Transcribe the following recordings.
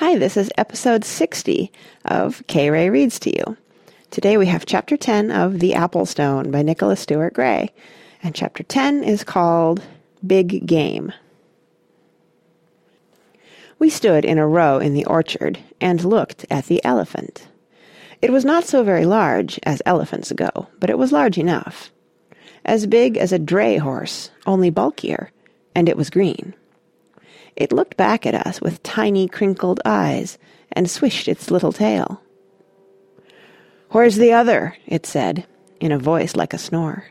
Hi, this is episode 60 of K. Ray Reads to You. Today we have chapter 10 of The Apple Stone by Nicholas Stuart Gray. And chapter 10 is called Big Game. We stood in a row in the orchard and looked at the elephant. It was not so very large, as elephants go, but it was large enough. As big as a dray horse, only bulkier, and it was green. It looked back at us with tiny crinkled eyes and swished its little tail. Where's the other? it said, in a voice like a snore.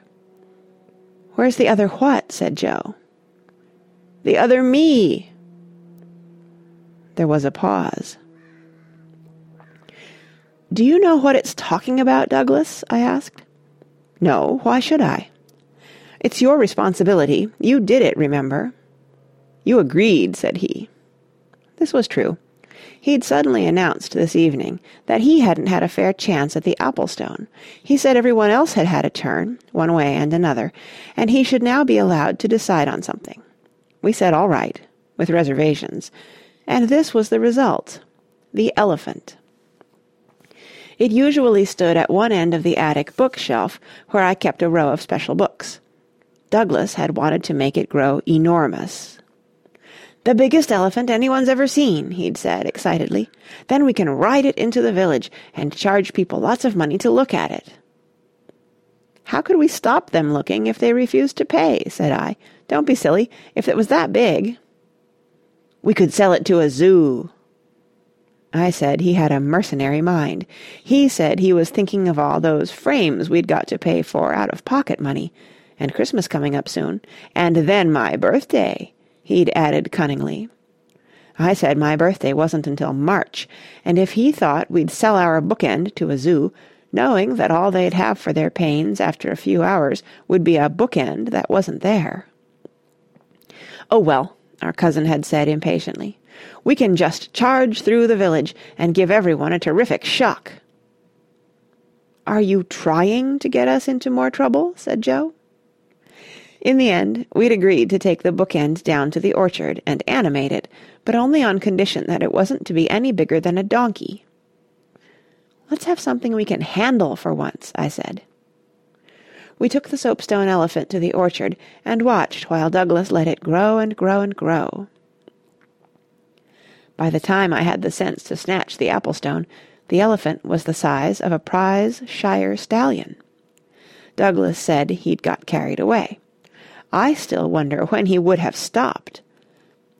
Where's the other what? said Joe. The other me. There was a pause. Do you know what it's talking about, Douglas? I asked. No, why should I? It's your responsibility. You did it, remember. You agreed, said he. This was true. He'd suddenly announced this evening that he hadn't had a fair chance at the Applestone. He said everyone else had had a turn, one way and another, and he should now be allowed to decide on something. We said all right, with reservations, and this was the result. The elephant. It usually stood at one end of the attic bookshelf where I kept a row of special books. Douglas had wanted to make it grow enormous, the biggest elephant anyone's ever seen, he'd said excitedly. Then we can ride it into the village and charge people lots of money to look at it. How could we stop them looking if they refused to pay? said I. Don't be silly. If it was that big. We could sell it to a zoo. I said he had a mercenary mind. He said he was thinking of all those frames we'd got to pay for out of pocket money, and Christmas coming up soon, and then my birthday he'd added cunningly. I said my birthday wasn't until March, and if he thought we'd sell our bookend to a zoo, knowing that all they'd have for their pains after a few hours would be a bookend that wasn't there. Oh, well, our cousin had said impatiently, we can just charge through the village and give everyone a terrific shock. Are you trying to get us into more trouble? said Joe. In the end, we'd agreed to take the bookend down to the orchard and animate it, but only on condition that it wasn't to be any bigger than a donkey. Let's have something we can handle for once, I said. We took the soapstone elephant to the orchard and watched while Douglas let it grow and grow and grow. By the time I had the sense to snatch the apple stone, the elephant was the size of a prize Shire stallion. Douglas said he'd got carried away. I still wonder when he would have stopped.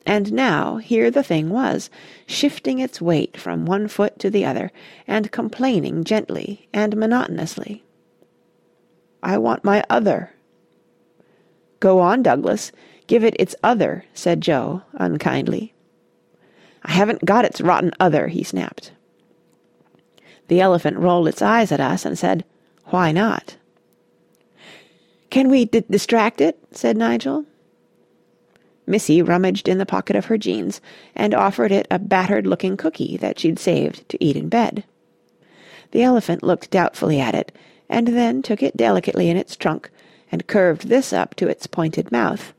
And now here the thing was, shifting its weight from one foot to the other, and complaining gently and monotonously. I want my other. Go on, Douglas. Give it its other, said Joe, unkindly. I haven't got its rotten other, he snapped. The elephant rolled its eyes at us and said, Why not? Can we d- distract it? said Nigel. Missy rummaged in the pocket of her jeans and offered it a battered-looking cookie that she'd saved to eat in bed. The elephant looked doubtfully at it, and then took it delicately in its trunk and curved this up to its pointed mouth.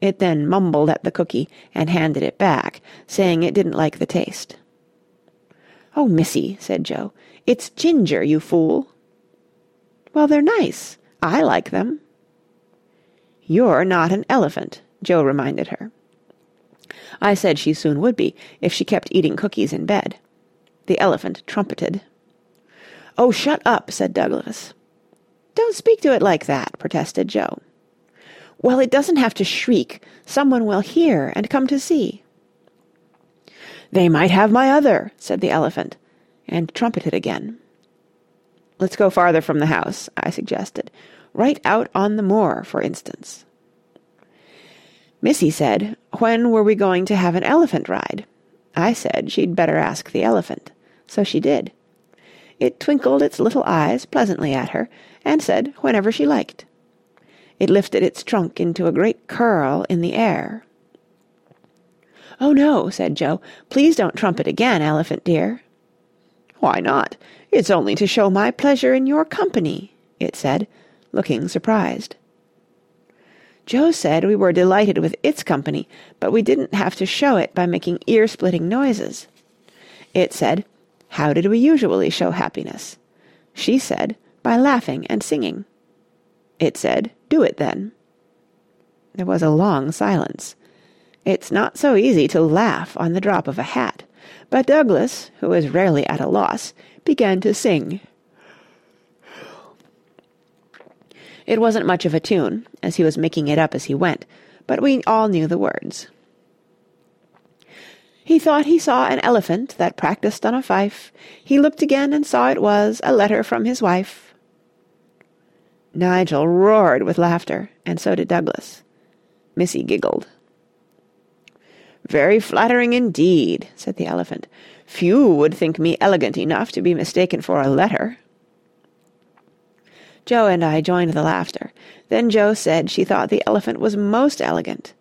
It then mumbled at the cookie and handed it back, saying it didn't like the taste. Oh, Missy, said Joe, it's ginger, you fool. Well, they're nice. I like them. You're not an elephant, Joe reminded her. I said she soon would be, if she kept eating cookies in bed. The elephant trumpeted. Oh, shut up, said Douglas. Don't speak to it like that, protested Joe. Well, it doesn't have to shriek. Someone will hear and come to see. They might have my other, said the elephant, and trumpeted again. Let's go farther from the house, I suggested. Right out on the moor, for instance. Missy said, when were we going to have an elephant ride? I said she'd better ask the elephant. So she did. It twinkled its little eyes pleasantly at her, and said whenever she liked. It lifted its trunk into a great curl in the air. Oh, no, said Joe. Please don't trumpet again, elephant dear. Why not? It's only to show my pleasure in your company, it said, looking surprised. Joe said we were delighted with its company, but we didn't have to show it by making ear-splitting noises. It said, How did we usually show happiness? She said, By laughing and singing. It said, Do it then. There was a long silence. It's not so easy to laugh on the drop of a hat, but Douglas, who was rarely at a loss, began to sing. It wasn't much of a tune, as he was making it up as he went, but we all knew the words. He thought he saw an elephant that practised on a fife. He looked again and saw it was a letter from his wife. Nigel roared with laughter, and so did Douglas. Missy giggled. Very flattering indeed, said the elephant. Few would think me elegant enough to be mistaken for a letter. Joe and I joined the laughter. Then Joe said she thought the elephant was most elegant,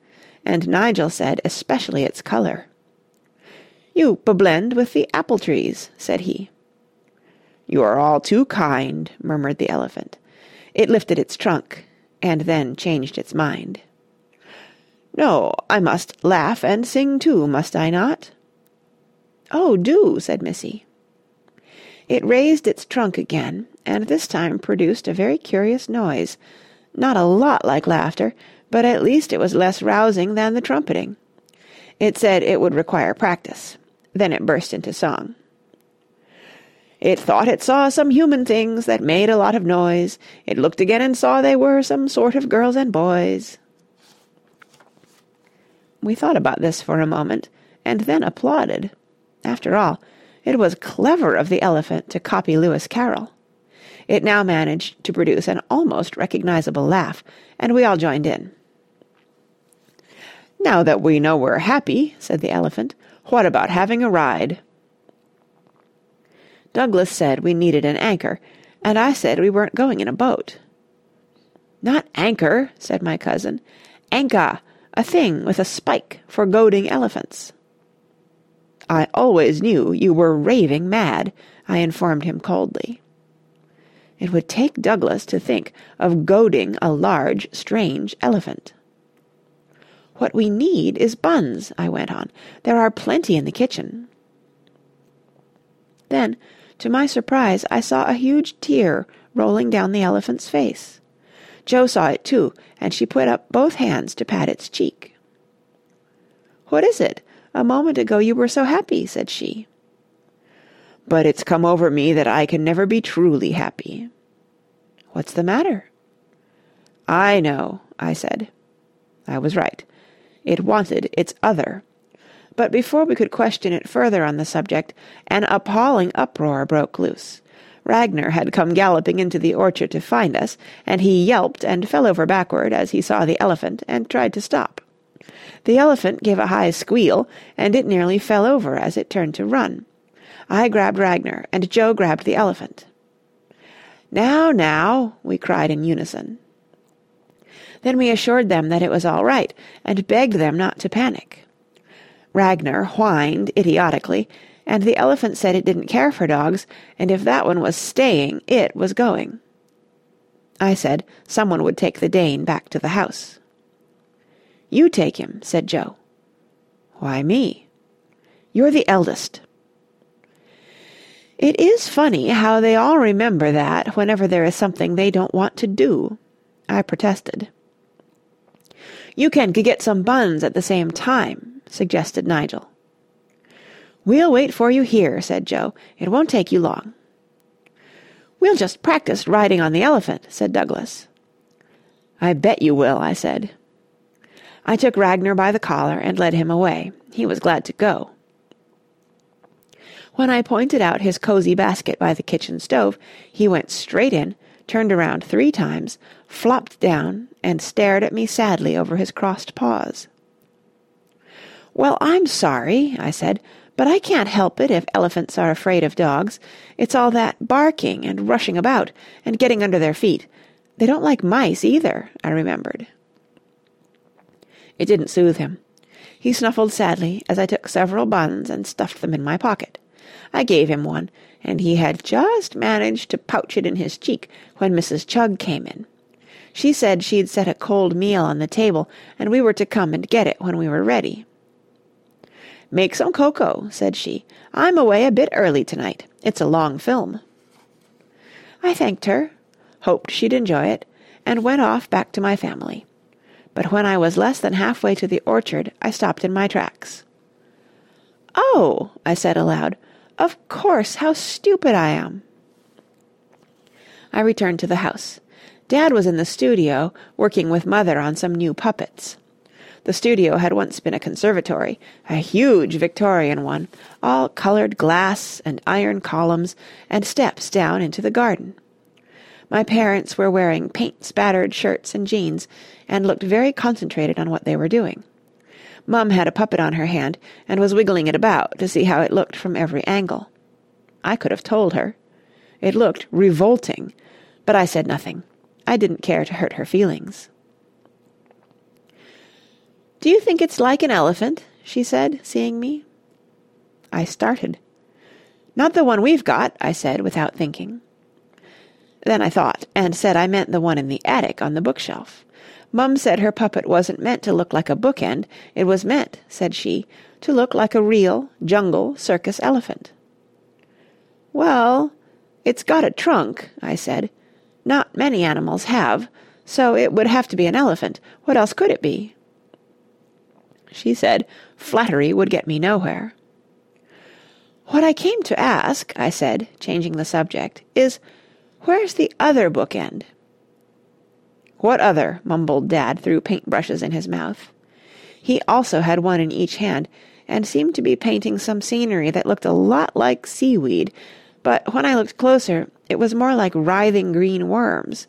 and Nigel said especially its colour. You blend with the apple trees, said he. You are all too kind, murmured the elephant. It lifted its trunk, and then changed its mind. No, I must laugh and sing too, must I not? Oh, do, said Missy. It raised its trunk again, and this time produced a very curious noise, not a lot like laughter, but at least it was less rousing than the trumpeting. It said it would require practice. Then it burst into song. It thought it saw some human things that made a lot of noise. It looked again and saw they were some sort of girls and boys. We thought about this for a moment, and then applauded. After all, it was clever of the elephant to copy Lewis Carroll. It now managed to produce an almost recognizable laugh, and we all joined in. Now that we know we're happy, said the elephant, what about having a ride? Douglas said we needed an anchor, and I said we weren't going in a boat. Not anchor, said my cousin. Anka, a thing with a spike for goading elephants. I always knew you were raving mad, I informed him coldly. It would take Douglas to think of goading a large, strange elephant. What we need is buns, I went on. There are plenty in the kitchen. Then, to my surprise, I saw a huge tear rolling down the elephant's face. Joe saw it too, and she put up both hands to pat its cheek. What is it? A moment ago you were so happy, said she. But it's come over me that I can never be truly happy. What's the matter? I know, I said. I was right. It wanted its other. But before we could question it further on the subject, an appalling uproar broke loose. Ragnar had come galloping into the orchard to find us, and he yelped and fell over backward as he saw the elephant and tried to stop. The elephant gave a high squeal, and it nearly fell over as it turned to run. I grabbed Ragnar, and Joe grabbed the elephant. Now, now, we cried in unison. Then we assured them that it was all right, and begged them not to panic. Ragnar whined idiotically, and the elephant said it didn't care for dogs, and if that one was staying, it was going. I said someone would take the Dane back to the house. You take him, said Joe. Why me? You're the eldest. It is funny how they all remember that whenever there is something they don't want to do. I protested. You can g get some buns at the same time, suggested Nigel. We'll wait for you here, said Joe. It won't take you long. We'll just practice riding on the elephant, said Douglas. I bet you will, I said. I took Ragnar by the collar and led him away. He was glad to go. When I pointed out his cosy basket by the kitchen stove, he went straight in, turned around three times, flopped down, and stared at me sadly over his crossed paws. Well, I'm sorry, I said, but I can't help it if elephants are afraid of dogs. It's all that barking and rushing about and getting under their feet. They don't like mice either, I remembered. It didn't soothe him. He snuffled sadly as I took several buns and stuffed them in my pocket. I gave him one, and he had just managed to pouch it in his cheek when Mrs. Chugg came in. She said she'd set a cold meal on the table, and we were to come and get it when we were ready. Make some cocoa, said she. I'm away a bit early tonight. It's a long film. I thanked her, hoped she'd enjoy it, and went off back to my family. But when I was less than halfway to the orchard, I stopped in my tracks. "Oh!" I said aloud. "Of course! How stupid I am!" I returned to the house. Dad was in the studio, working with Mother on some new puppets. The studio had once been a conservatory, a huge Victorian one, all coloured glass and iron columns and steps down into the garden. My parents were wearing paint-spattered shirts and jeans, and looked very concentrated on what they were doing. Mum had a puppet on her hand, and was wiggling it about to see how it looked from every angle. I could have told her. It looked revolting, but I said nothing. I didn't care to hurt her feelings. "Do you think it's like an elephant?" she said, seeing me. I started. "Not the one we've got," I said, without thinking. Then I thought, and said I meant the one in the attic on the bookshelf. Mum said her puppet wasn't meant to look like a book end. It was meant, said she, to look like a real jungle circus elephant. Well, it's got a trunk, I said. Not many animals have, so it would have to be an elephant. What else could it be? She said flattery would get me nowhere. What I came to ask, I said, changing the subject, is where's the other book end? "What other?" mumbled Dad through paint brushes in his mouth. He also had one in each hand, and seemed to be painting some scenery that looked a lot like seaweed, but when I looked closer it was more like writhing green worms.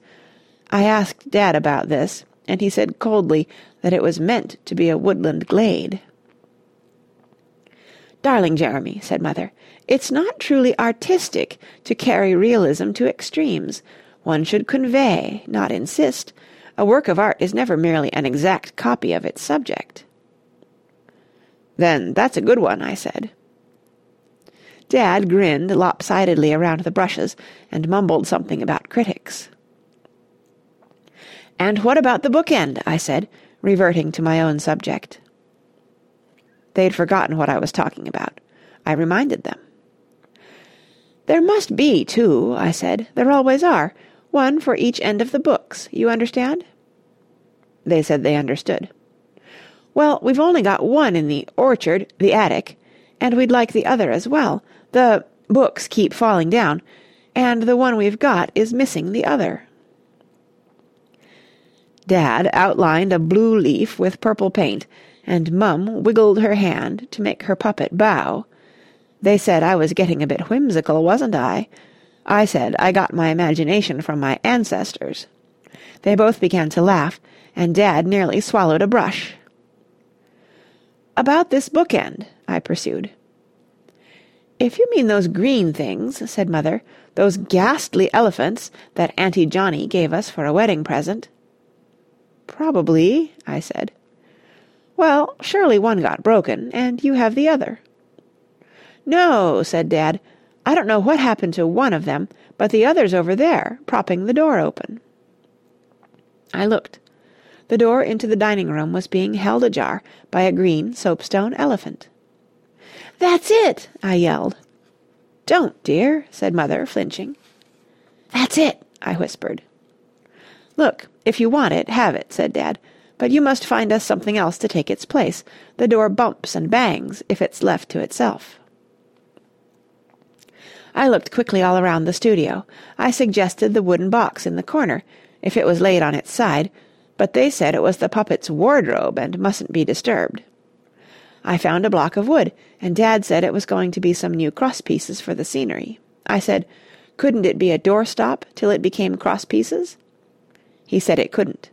I asked Dad about this, and he said coldly that it was meant to be a woodland glade. "Darling Jeremy," said Mother, "it's not truly artistic to carry realism to extremes. One should convey, not insist. A work of art is never merely an exact copy of its subject." "Then that's a good one," I said. Dad grinned lopsidedly around the brushes, and mumbled something about critics. "And what about the book end?" I said, reverting to my own subject. They'd forgotten what I was talking about. I reminded them. "There must be two," I said. "There always are. One for each end of the books. You understand?" They said they understood. "Well, we've only got one in the orchard, the attic, and we'd like the other as well. The books keep falling down, and the one we've got is missing the other." Dad outlined a blue leaf with purple paint, and Mum wiggled her hand to make her puppet bow. They said I was getting a bit whimsical, wasn't I? I said I got my imagination from my ancestors. They both began to laugh, and Dad nearly swallowed a brush. "About this book end," I pursued. "If you mean those green things," said Mother, "those ghastly elephants that Auntie Johnnie gave us for a wedding present." "Probably," I said. "Well, surely one got broken, and you have the other." "No," said Dad. I don't know what happened to one of them, but the other's over there, propping the door open." I looked. The door into the dining room was being held ajar by a green soapstone elephant. "That's it!" I yelled. "Don't, dear," said Mother, flinching. "That's it," I whispered. "Look, if you want it, have it," said Dad. "But you must find us something else to take its place. The door bumps and bangs if it's left to itself." I looked quickly all around the studio. I suggested the wooden box in the corner, if it was laid on its side, but they said it was the puppet's wardrobe and mustn't be disturbed. I found a block of wood, and Dad said it was going to be some new cross-pieces for the scenery. I said, couldn't it be a doorstop till it became cross-pieces? He said it couldn't.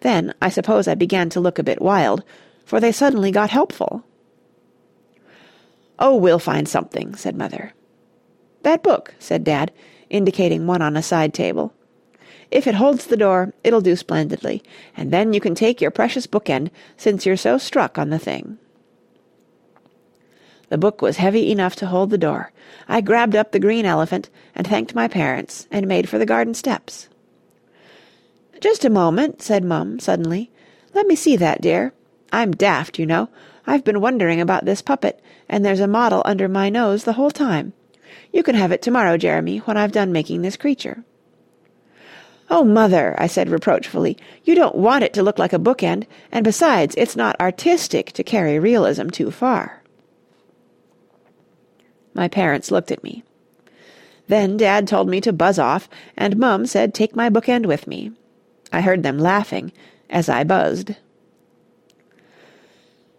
Then I suppose I began to look a bit wild, for they suddenly got helpful. "Oh, we'll find something," said Mother. "That book," said Dad, indicating one on a side table. "If it holds the door, it'll do splendidly, and then you can take your precious book end, since you're so struck on the thing." The book was heavy enough to hold the door. I grabbed up the green elephant, and thanked my parents, and made for the garden steps. "Just a moment," said Mum, suddenly. "Let me see that, dear. I'm daft, you know. I've been wondering about this puppet, and there's a model under my nose the whole time. You can have it to-morrow, Jeremy, when I've done making this creature." "Oh, Mother," I said reproachfully, "you don't want it to look like a book-end, and besides, it's not artistic to carry realism too far." My parents looked at me. Then Dad told me to buzz off, and Mum said take my book-end with me. I heard them laughing as I buzzed.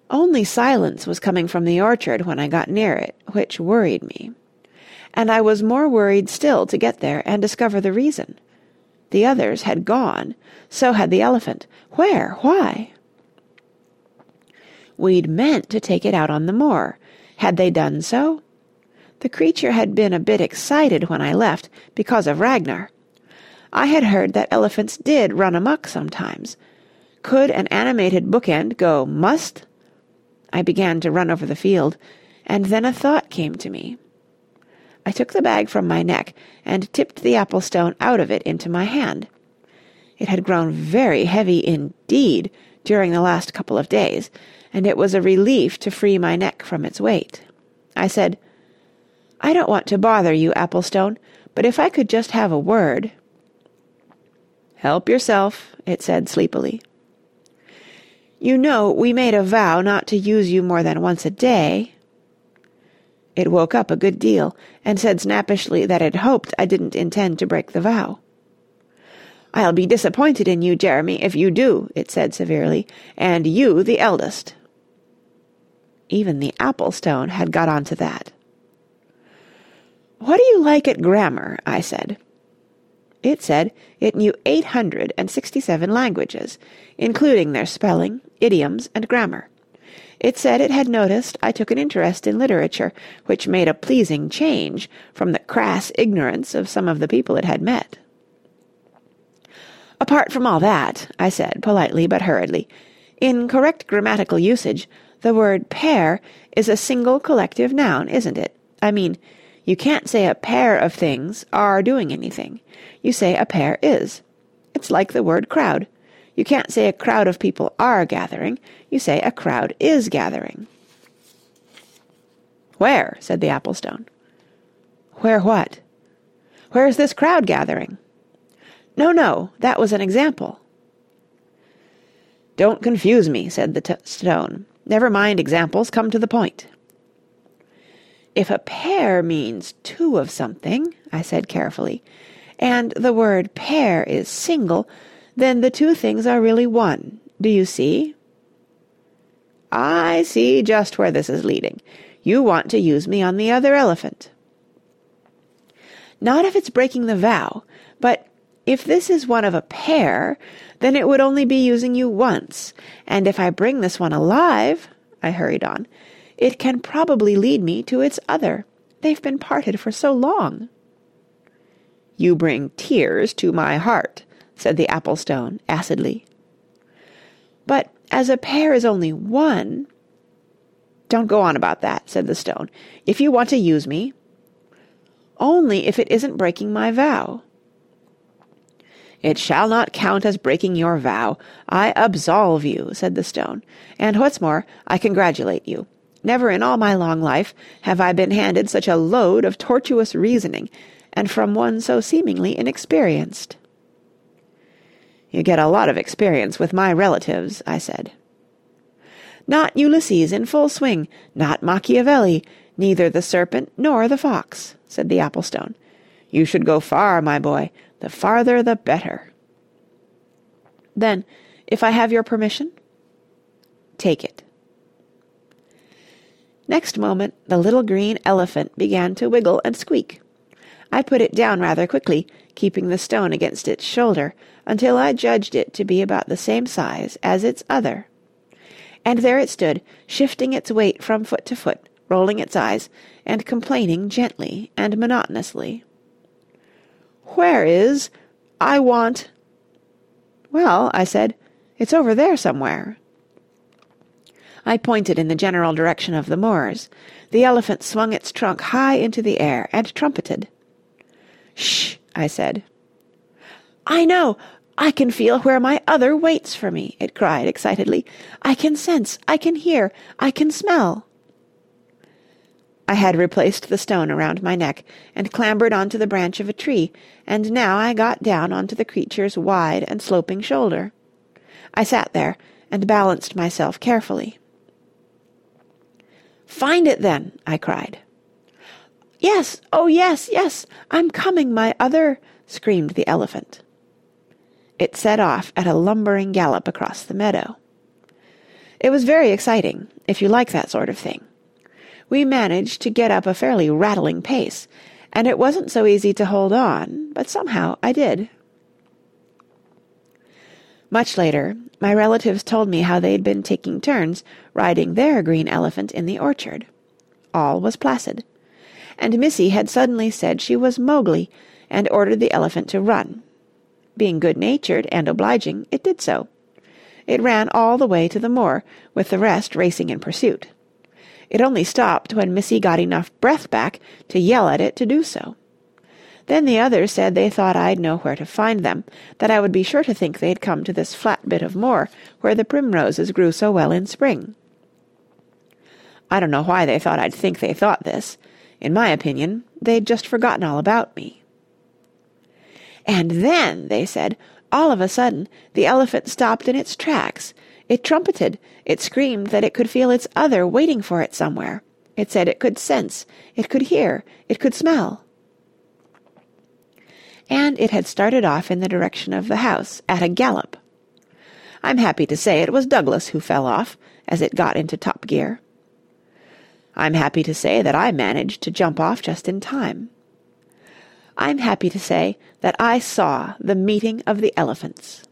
Only silence was coming from the orchard when I got near it, which worried me. And I was more worried still to get there and discover the reason. The others had gone. So had the elephant. Where? Why? We'd meant to take it out on the moor. Had they done so? The creature had been a bit excited when I left, because of Ragnar. I had heard that elephants did run amuck sometimes. Could an animated book-end go must? I began to run over the field, and then a thought came to me. I took the bag from my neck and tipped the apple stone out of it into my hand. It had grown very heavy indeed during the last couple of days, and it was a relief to free my neck from its weight. I said, I don't want to bother you, Applestone, but if I could just have a word. Help yourself, it said sleepily. You know, we made a vow not to use you more than once a day. It woke up a good deal, and said snappishly that it hoped I didn't intend to break the vow. I'll be disappointed in you, Jeremy, if you do, it said severely, and you the eldest. Even the apple stone had got on to that. What do you like at grammar? I said. It said it knew eight hundred and sixty-seven languages, including their spelling, idioms, and grammar. It said it had noticed I took an interest in literature, which made a pleasing change from the crass ignorance of some of the people it had met. Apart from all that, I said politely but hurriedly, in correct grammatical usage, the word pair is a single collective noun, isn't it? I mean, you can't say a pair of things are doing anything. You say a pair is. It's like the word crowd. You can't say a crowd of people are gathering. You say a crowd is gathering. Where? said the Applestone. Where what? Where's this crowd gathering? No, no, that was an example. Don't confuse me, said the stone. Never mind examples, come to the point. If a pair means two of something, I said carefully, and the word pair is single, then the two things are really one. Do you see? I see just where this is leading. You want to use me on the other elephant. Not if it's breaking the vow, but if this is one of a pair, then it would only be using you once, and if I bring this one alive, I hurried on, it can probably lead me to its other. They've been parted for so long. You bring tears to my heart, said the apple stone acidly. But as a pair is only one... Don't go on about that, said the stone. If you want to use me... Only if it isn't breaking my vow. It shall not count as breaking your vow. I absolve you, said the stone. And what's more, I congratulate you. Never in all my long life have I been handed such a load of tortuous reasoning, and from one so seemingly inexperienced. You get a lot of experience with my relatives, I said. Not Ulysses in full swing, not Machiavelli, neither the serpent nor the fox, said the Applestone. You should go far, my boy, the farther the better. Then, if I have your permission? Take it. Next moment the little green elephant began to wiggle and squeak. I put it down rather quickly, keeping the stone against its shoulder, until I judged it to be about the same size as its other. And there it stood, shifting its weight from foot to foot, rolling its eyes, and complaining gently and monotonously. Where is... I want... Well, I said, it's over there somewhere. I pointed in the general direction of the moors. The elephant swung its trunk high into the air and trumpeted. "Shh!" I said. "I know! I can feel where my other waits for me, it cried excitedly. I can sense, I can hear, I can smell. I had replaced the stone around my neck and clambered onto the branch of a tree, and now I got down onto the creature's wide and sloping shoulder. I sat there and balanced myself carefully. Find it, then, I cried. Yes, oh yes, yes, I'm coming, my other, screamed the elephant. It set off at a lumbering gallop across the meadow. It was very exciting, if you like that sort of thing. We managed to get up a fairly rattling pace, and it wasn't so easy to hold on, but somehow I did. Much later, my relatives told me how they'd been taking turns riding their green elephant in the orchard. All was placid. And Missy had suddenly said she was Mowgli, and ordered the elephant to run. Being good-natured and obliging, it did so. It ran all the way to the moor, with the rest racing in pursuit. It only stopped when Missy got enough breath back to yell at it to do so. Then the others said they thought I'd know where to find them, that I would be sure to think they'd come to this flat bit of moor where the primroses grew so well in spring. I don't know why they thought I'd think they thought this. In my opinion, they'd just forgotten all about me. And then, they said, all of a sudden, the elephant stopped in its tracks. It trumpeted. It screamed that it could feel its other waiting for it somewhere. It said it could sense. It could hear. It could smell and it had started off in the direction of the house at a gallop. I'm happy to say it was Douglas who fell off as it got into top gear. I'm happy to say that I managed to jump off just in time. I'm happy to say that I saw the meeting of the elephants.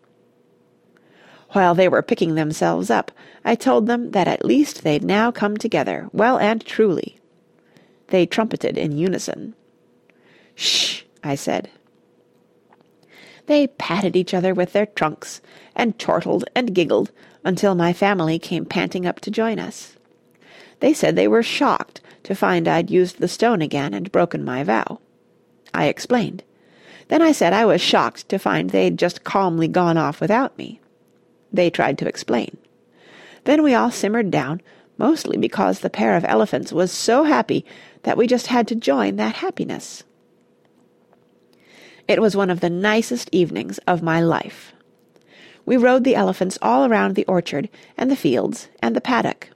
While they were picking themselves up, I told them that at least they'd now come together, well and truly. They trumpeted in unison. Shh, I said. They patted each other with their trunks, and chortled and giggled until my family came panting up to join us. They said they were shocked to find I'd used the stone again and broken my vow. I explained. Then I said I was shocked to find they'd just calmly gone off without me. They tried to explain. Then we all simmered down, mostly because the pair of elephants was so happy that we just had to join that happiness. It was one of the nicest evenings of my life. We rode the elephants all around the orchard and the fields and the paddock.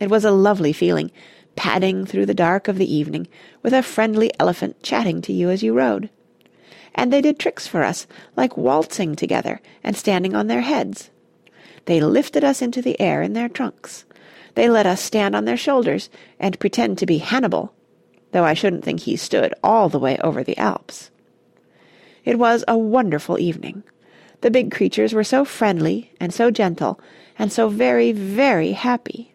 It was a lovely feeling, padding through the dark of the evening, with a friendly elephant chatting to you as you rode. And they did tricks for us, like waltzing together and standing on their heads. They lifted us into the air in their trunks. They let us stand on their shoulders and pretend to be Hannibal, though I shouldn't think he stood all the way over the Alps. It was a wonderful evening. The big creatures were so friendly and so gentle and so very, very happy.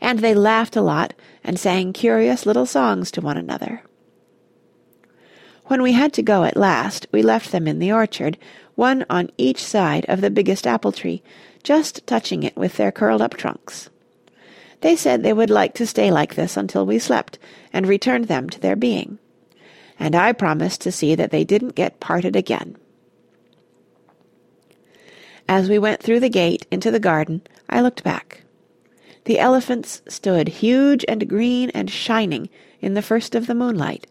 And they laughed a lot and sang curious little songs to one another. When we had to go at last, we left them in the orchard, one on each side of the biggest apple tree, just touching it with their curled-up trunks. They said they would like to stay like this until we slept, and returned them to their being and I promised to see that they didn't get parted again. As we went through the gate into the garden, I looked back. The elephants stood huge and green and shining in the first of the moonlight,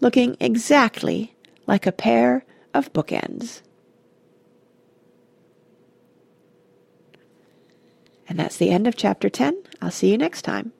looking exactly like a pair of bookends. And that's the end of chapter 10. I'll see you next time.